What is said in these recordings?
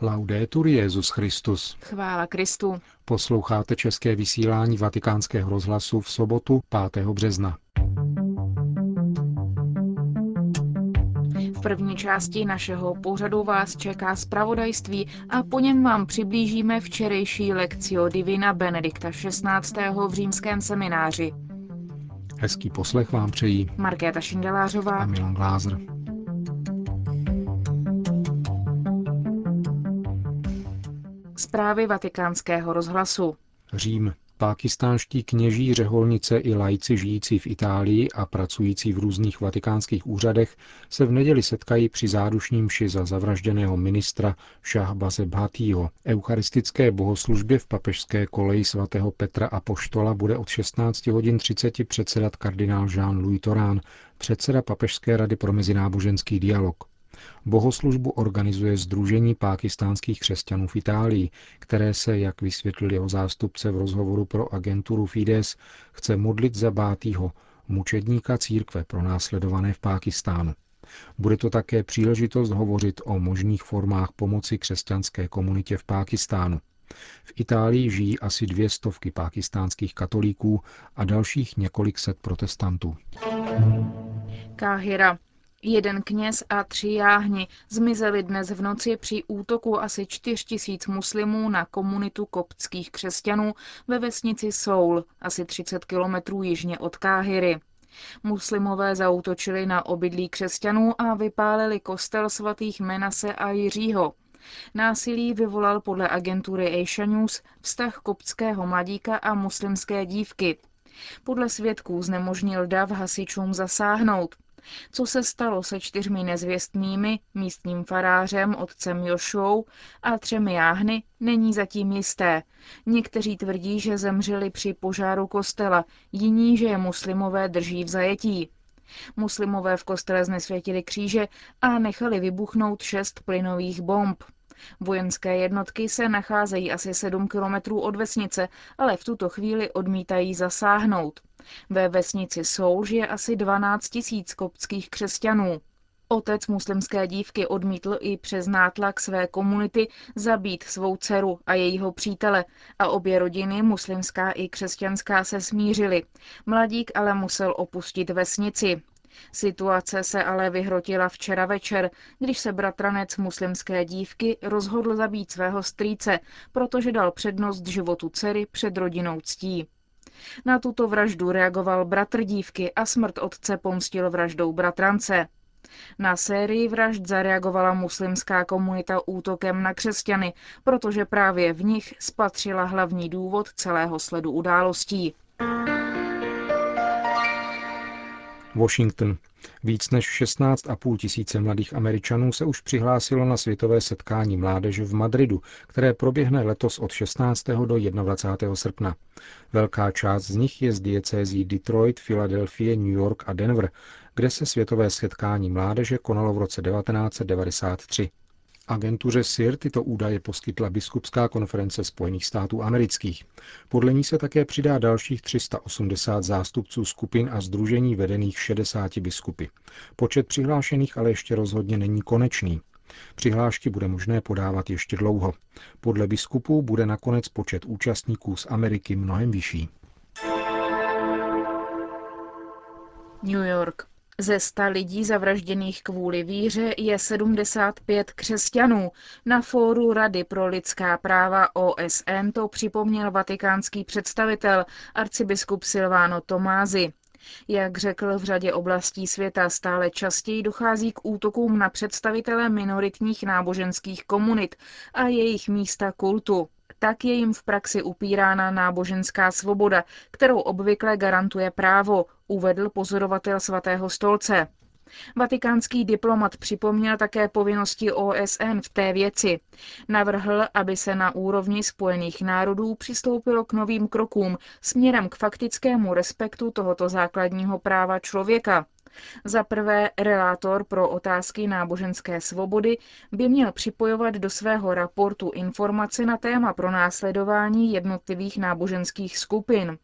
Laudetur Jezus Christus. Chvála Kristu. Posloucháte české vysílání Vatikánského rozhlasu v sobotu 5. března. V první části našeho pořadu vás čeká zpravodajství a po něm vám přiblížíme včerejší lekcio Divina Benedikta XVI. v římském semináři. Hezký poslech vám přejí Markéta Šindelářová a Milan Glázer. Zprávy vatikánského rozhlasu. Řím. Pákistánští kněží, řeholnice i lajci žijící v Itálii a pracující v různých vatikánských úřadech se v neděli setkají při zádušním mši za zavražděného ministra Šahbaze Bhatýho. Eucharistické bohoslužbě v papežské koleji svatého Petra a Poštola bude od 16 hodin 30 předsedat kardinál Jean-Louis Torán, předseda Papežské rady pro mezináboženský dialog. Bohoslužbu organizuje Združení pákistánských křesťanů v Itálii, které se, jak vysvětlil jeho zástupce v rozhovoru pro agenturu Fides, chce modlit za Bátýho, mučedníka církve pro následované v Pákistánu. Bude to také příležitost hovořit o možných formách pomoci křesťanské komunitě v Pákistánu. V Itálii žijí asi dvě stovky pákistánských katolíků a dalších několik set protestantů. Káhira. Jeden kněz a tři jáhni zmizeli dnes v noci při útoku asi 4 tisíc muslimů na komunitu koptských křesťanů ve vesnici Soul, asi 30 kilometrů jižně od Káhyry. Muslimové zautočili na obydlí křesťanů a vypálili kostel svatých Menase a Jiřího. Násilí vyvolal podle agentury Asia News vztah koptského mladíka a muslimské dívky. Podle svědků znemožnil dav hasičům zasáhnout. Co se stalo se čtyřmi nezvěstnými, místním farářem, otcem Jošou a třemi jáhny, není zatím jisté. Někteří tvrdí, že zemřeli při požáru kostela, jiní, že je muslimové drží v zajetí. Muslimové v kostele znesvětili kříže a nechali vybuchnout šest plynových bomb. Vojenské jednotky se nacházejí asi 7 kilometrů od vesnice, ale v tuto chvíli odmítají zasáhnout. Ve vesnici Soul žije asi 12 tisíc koptských křesťanů. Otec muslimské dívky odmítl i přes nátlak své komunity zabít svou dceru a jejího přítele a obě rodiny, muslimská i křesťanská, se smířily. Mladík ale musel opustit vesnici. Situace se ale vyhrotila včera večer, když se bratranec muslimské dívky rozhodl zabít svého strýce, protože dal přednost životu dcery před rodinou ctí. Na tuto vraždu reagoval bratr dívky a smrt otce pomstil vraždou bratrance. Na sérii vražd zareagovala muslimská komunita útokem na křesťany, protože právě v nich spatřila hlavní důvod celého sledu událostí. Washington. Víc než 16,5 tisíce mladých Američanů se už přihlásilo na světové setkání mládeže v Madridu, které proběhne letos od 16. do 21. srpna. Velká část z nich je z diecézí Detroit, Philadelphia, New York a Denver, kde se světové setkání mládeže konalo v roce 1993. Agentuře SIR tyto údaje poskytla Biskupská konference Spojených států amerických. Podle ní se také přidá dalších 380 zástupců skupin a združení vedených 60 biskupy. Počet přihlášených ale ještě rozhodně není konečný. Přihlášky bude možné podávat ještě dlouho. Podle biskupů bude nakonec počet účastníků z Ameriky mnohem vyšší. New York. Ze sta lidí zavražděných kvůli víře je 75 křesťanů. Na fóru Rady pro lidská práva OSN to připomněl vatikánský představitel arcibiskup Silvano Tomázy. Jak řekl, v řadě oblastí světa stále častěji dochází k útokům na představitele minoritních náboženských komunit a jejich místa kultu tak je jim v praxi upírána náboženská svoboda, kterou obvykle garantuje právo, uvedl pozorovatel svatého stolce. Vatikánský diplomat připomněl také povinnosti OSN v té věci. Navrhl, aby se na úrovni Spojených národů přistoupilo k novým krokům směrem k faktickému respektu tohoto základního práva člověka. Za prvé, relátor pro otázky náboženské svobody by měl připojovat do svého raportu informace na téma pronásledování jednotlivých náboženských skupin.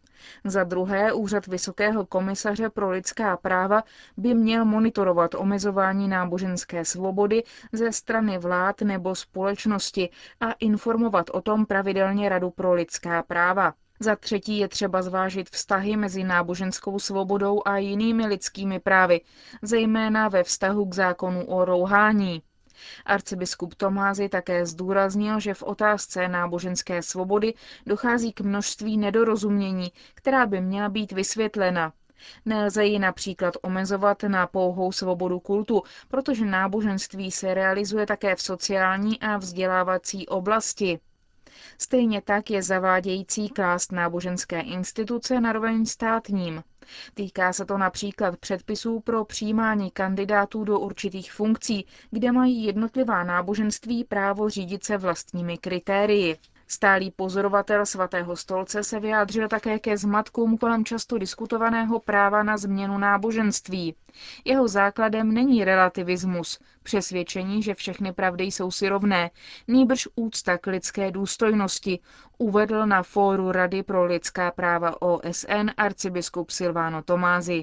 Za druhé, úřad Vysokého komisaře pro lidská práva by měl monitorovat omezování náboženské svobody ze strany vlád nebo společnosti a informovat o tom pravidelně Radu pro lidská práva. Za třetí je třeba zvážit vztahy mezi náboženskou svobodou a jinými lidskými právy, zejména ve vztahu k zákonu o rouhání. Arcibiskup Tomázy také zdůraznil, že v otázce náboženské svobody dochází k množství nedorozumění, která by měla být vysvětlena. Nelze ji například omezovat na pouhou svobodu kultu, protože náboženství se realizuje také v sociální a vzdělávací oblasti. Stejně tak je zavádějící klást náboženské instituce na roveň státním. Týká se to například předpisů pro přijímání kandidátů do určitých funkcí, kde mají jednotlivá náboženství právo řídit se vlastními kritérii. Stálý pozorovatel svatého stolce se vyjádřil také ke zmatkům kolem často diskutovaného práva na změnu náboženství. Jeho základem není relativismus, přesvědčení, že všechny pravdy jsou si rovné, nýbrž úcta k lidské důstojnosti, uvedl na fóru Rady pro lidská práva OSN arcibiskup Silvano Tomázy.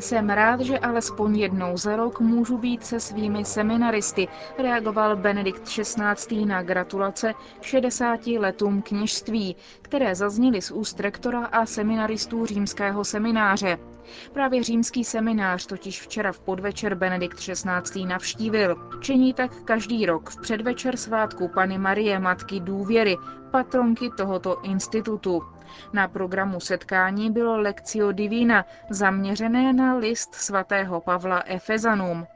Jsem rád, že alespoň jednou za rok můžu být se svými seminaristy, reagoval Benedikt XVI. na gratulace 60 letům kněžství, které zazněly z úst rektora a seminaristů římského semináře. Právě římský seminář totiž včera v podvečer Benedikt XVI. navštívil. Činí tak každý rok v předvečer svátku Pany Marie Matky důvěry, patronky tohoto institutu. Na programu setkání bylo Lectio Divina, zaměřené na list svatého Pavla Efezanům.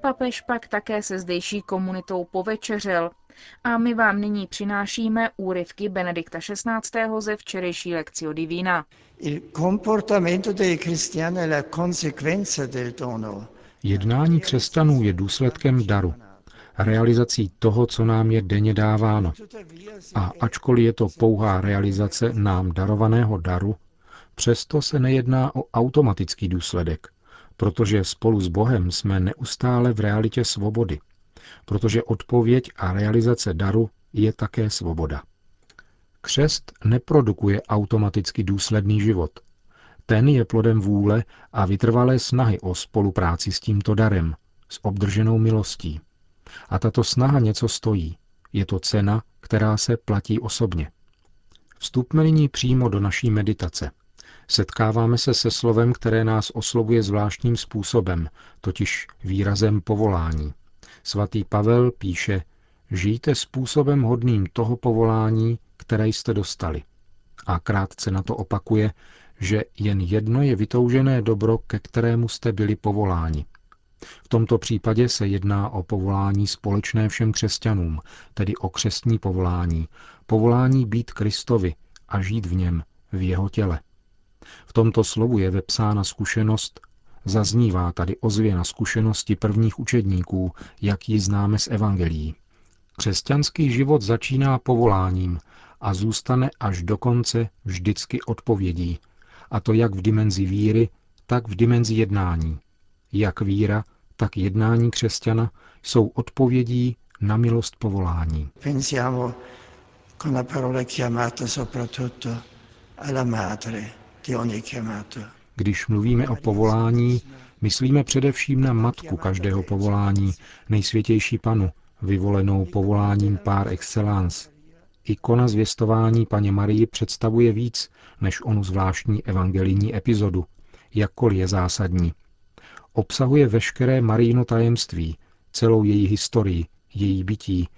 Papež pak také se zdejší komunitou povečeřel. A my vám nyní přinášíme úryvky Benedikta XVI. ze včerejší Lectio Divina. Jednání křesťanů je důsledkem daru realizací toho, co nám je denně dáváno. A ačkoliv je to pouhá realizace nám darovaného daru, přesto se nejedná o automatický důsledek, protože spolu s Bohem jsme neustále v realitě svobody, protože odpověď a realizace daru je také svoboda. Křest neprodukuje automaticky důsledný život. Ten je plodem vůle a vytrvalé snahy o spolupráci s tímto darem, s obdrženou milostí. A tato snaha něco stojí. Je to cena, která se platí osobně. Vstupme nyní přímo do naší meditace. Setkáváme se se slovem, které nás oslovuje zvláštním způsobem, totiž výrazem povolání. Svatý Pavel píše, žijte způsobem hodným toho povolání, které jste dostali. A krátce na to opakuje, že jen jedno je vytoužené dobro, ke kterému jste byli povoláni. V tomto případě se jedná o povolání společné všem křesťanům, tedy o křestní povolání, povolání být Kristovi a žít v něm, v jeho těle. V tomto slovu je vepsána zkušenost, zaznívá tady ozvěna zkušenosti prvních učedníků, jak ji známe z Evangelií. Křesťanský život začíná povoláním a zůstane až do konce vždycky odpovědí, a to jak v dimenzi víry, tak v dimenzi jednání. Jak víra, tak jednání křesťana jsou odpovědí na milost povolání. Když mluvíme o povolání, myslíme především na matku každého povolání, nejsvětější panu, vyvolenou povoláním pár excellence. Ikona zvěstování paně Marii představuje víc než onu zvláštní evangelijní epizodu, jakkoliv je zásadní obsahuje veškeré Maríno tajemství, celou její historii, její bytí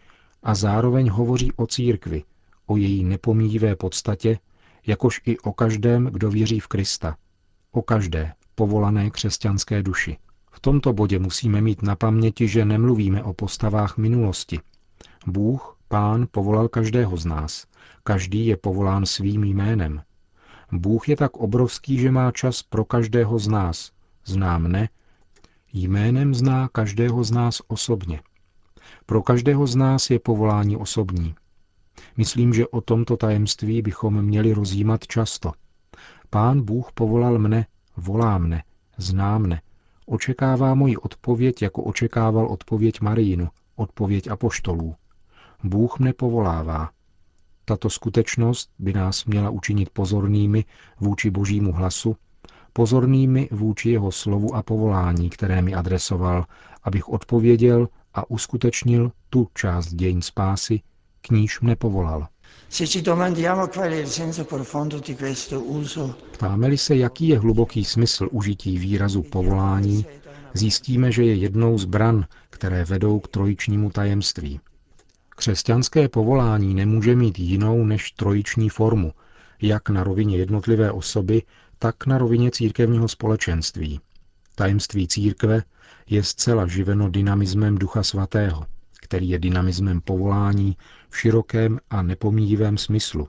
a zároveň hovoří o církvi, o její nepomíjivé podstatě, jakož i o každém, kdo věří v Krista, o každé povolané křesťanské duši. V tomto bodě musíme mít na paměti, že nemluvíme o postavách minulosti. Bůh, Pán, povolal každého z nás. Každý je povolán svým jménem. Bůh je tak obrovský, že má čas pro každého z nás. Zná mne Jménem zná každého z nás osobně. Pro každého z nás je povolání osobní. Myslím, že o tomto tajemství bychom měli rozjímat často. Pán Bůh povolal mne, volá mne, zná mne, očekává moji odpověď, jako očekával odpověď Marijinu, odpověď apoštolů. Bůh mne povolává. Tato skutečnost by nás měla učinit pozornými vůči božímu hlasu, pozornými vůči jeho slovu a povolání, které mi adresoval, abych odpověděl a uskutečnil tu část dějin spásy, k níž mne povolal. Ptáme-li se, jaký je hluboký smysl užití výrazu povolání, zjistíme, že je jednou z bran, které vedou k trojičnímu tajemství. Křesťanské povolání nemůže mít jinou než trojiční formu, jak na rovině jednotlivé osoby, tak na rovině církevního společenství. Tajemství církve je zcela živeno dynamismem Ducha Svatého, který je dynamismem povolání v širokém a nepomíjivém smyslu.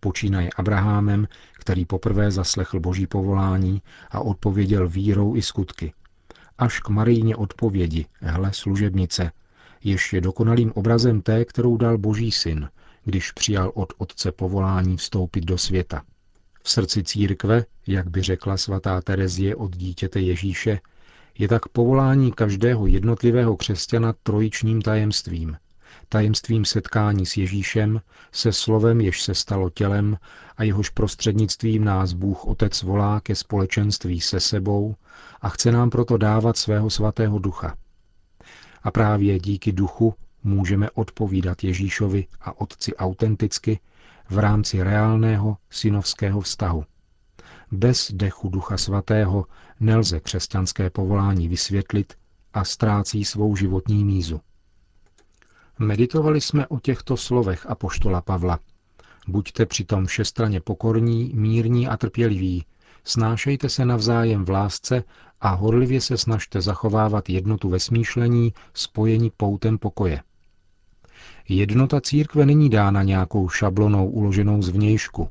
Počínaje Abrahamem, který poprvé zaslechl boží povolání a odpověděl vírou i skutky. Až k Marijně odpovědi, hle služebnice, jež je dokonalým obrazem té, kterou dal boží syn, když přijal od otce povolání vstoupit do světa. V srdci církve, jak by řekla svatá Terezie od dítěte Ježíše, je tak povolání každého jednotlivého křesťana trojičním tajemstvím. Tajemstvím setkání s Ježíšem, se slovem, jež se stalo tělem a jehož prostřednictvím nás Bůh Otec volá ke společenství se sebou a chce nám proto dávat svého svatého ducha. A právě díky duchu můžeme odpovídat Ježíšovi a Otci autenticky v rámci reálného synovského vztahu. Bez dechu Ducha Svatého nelze křesťanské povolání vysvětlit a ztrácí svou životní mízu. Meditovali jsme o těchto slovech apoštola Pavla. Buďte přitom všestraně pokorní, mírní a trpěliví, snášejte se navzájem v lásce a horlivě se snažte zachovávat jednotu ve smýšlení, spojení poutem pokoje. Jednota církve není dána nějakou šablonou uloženou zvnějšku,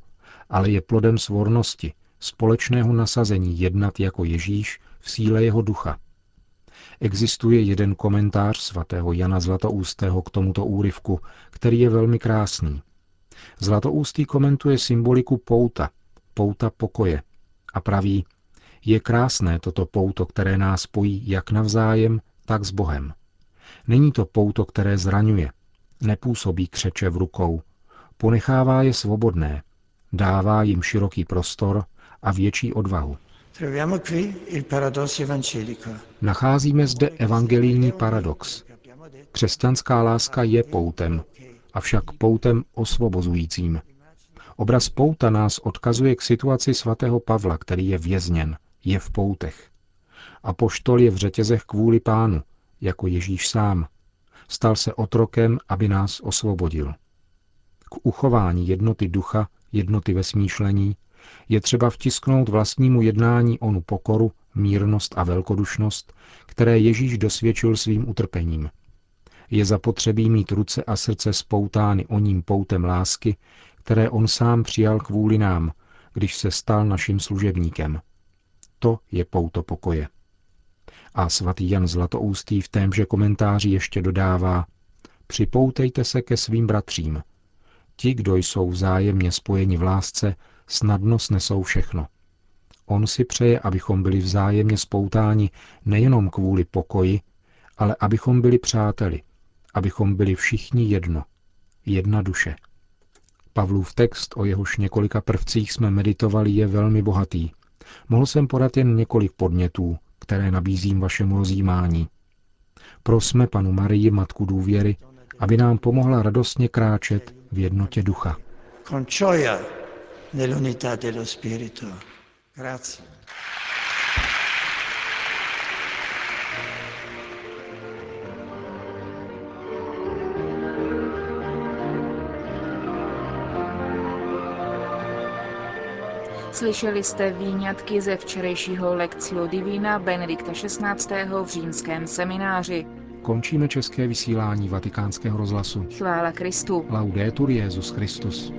ale je plodem svornosti, společného nasazení jednat jako Ježíš v síle jeho ducha. Existuje jeden komentář svatého Jana Zlatoustého k tomuto úryvku, který je velmi krásný. Zlatoustý komentuje symboliku pouta, pouta pokoje a praví, je krásné toto pouto, které nás spojí jak navzájem, tak s Bohem. Není to pouto, které zraňuje, nepůsobí křeče v rukou, ponechává je svobodné, dává jim široký prostor a větší odvahu. Nacházíme zde evangelijní paradox. Křesťanská láska je poutem, avšak poutem osvobozujícím. Obraz pouta nás odkazuje k situaci svatého Pavla, který je vězněn, je v poutech. A poštol je v řetězech kvůli pánu, jako Ježíš sám. Stal se otrokem, aby nás osvobodil. K uchování jednoty ducha, jednoty ve smýšlení, je třeba vtisknout vlastnímu jednání onu pokoru, mírnost a velkodušnost, které Ježíš dosvědčil svým utrpením. Je zapotřebí mít ruce a srdce spoutány o ním poutem lásky, které on sám přijal kvůli nám, když se stal naším služebníkem. To je pouto pokoje. A svatý Jan Zlatoustý v témže komentáři ještě dodává, připoutejte se ke svým bratřím. Ti, kdo jsou vzájemně spojeni v lásce, snadno snesou všechno. On si přeje, abychom byli vzájemně spoutáni nejenom kvůli pokoji, ale abychom byli přáteli, abychom byli všichni jedno, jedna duše. Pavlův text, o jehož několika prvcích jsme meditovali, je velmi bohatý. Mohl jsem podat jen několik podnětů, které nabízím vašemu rozjímání. Prosme panu Marii, matku důvěry, aby nám pomohla radostně kráčet v jednotě ducha nell'unità dello Spirito. Grazie. Slyšeli jste výňatky ze včerejšího lekcio Divina Benedikta XVI. v římském semináři. Končíme české vysílání vatikánského rozhlasu. Chvála Kristu. Laudetur Jezus Christus.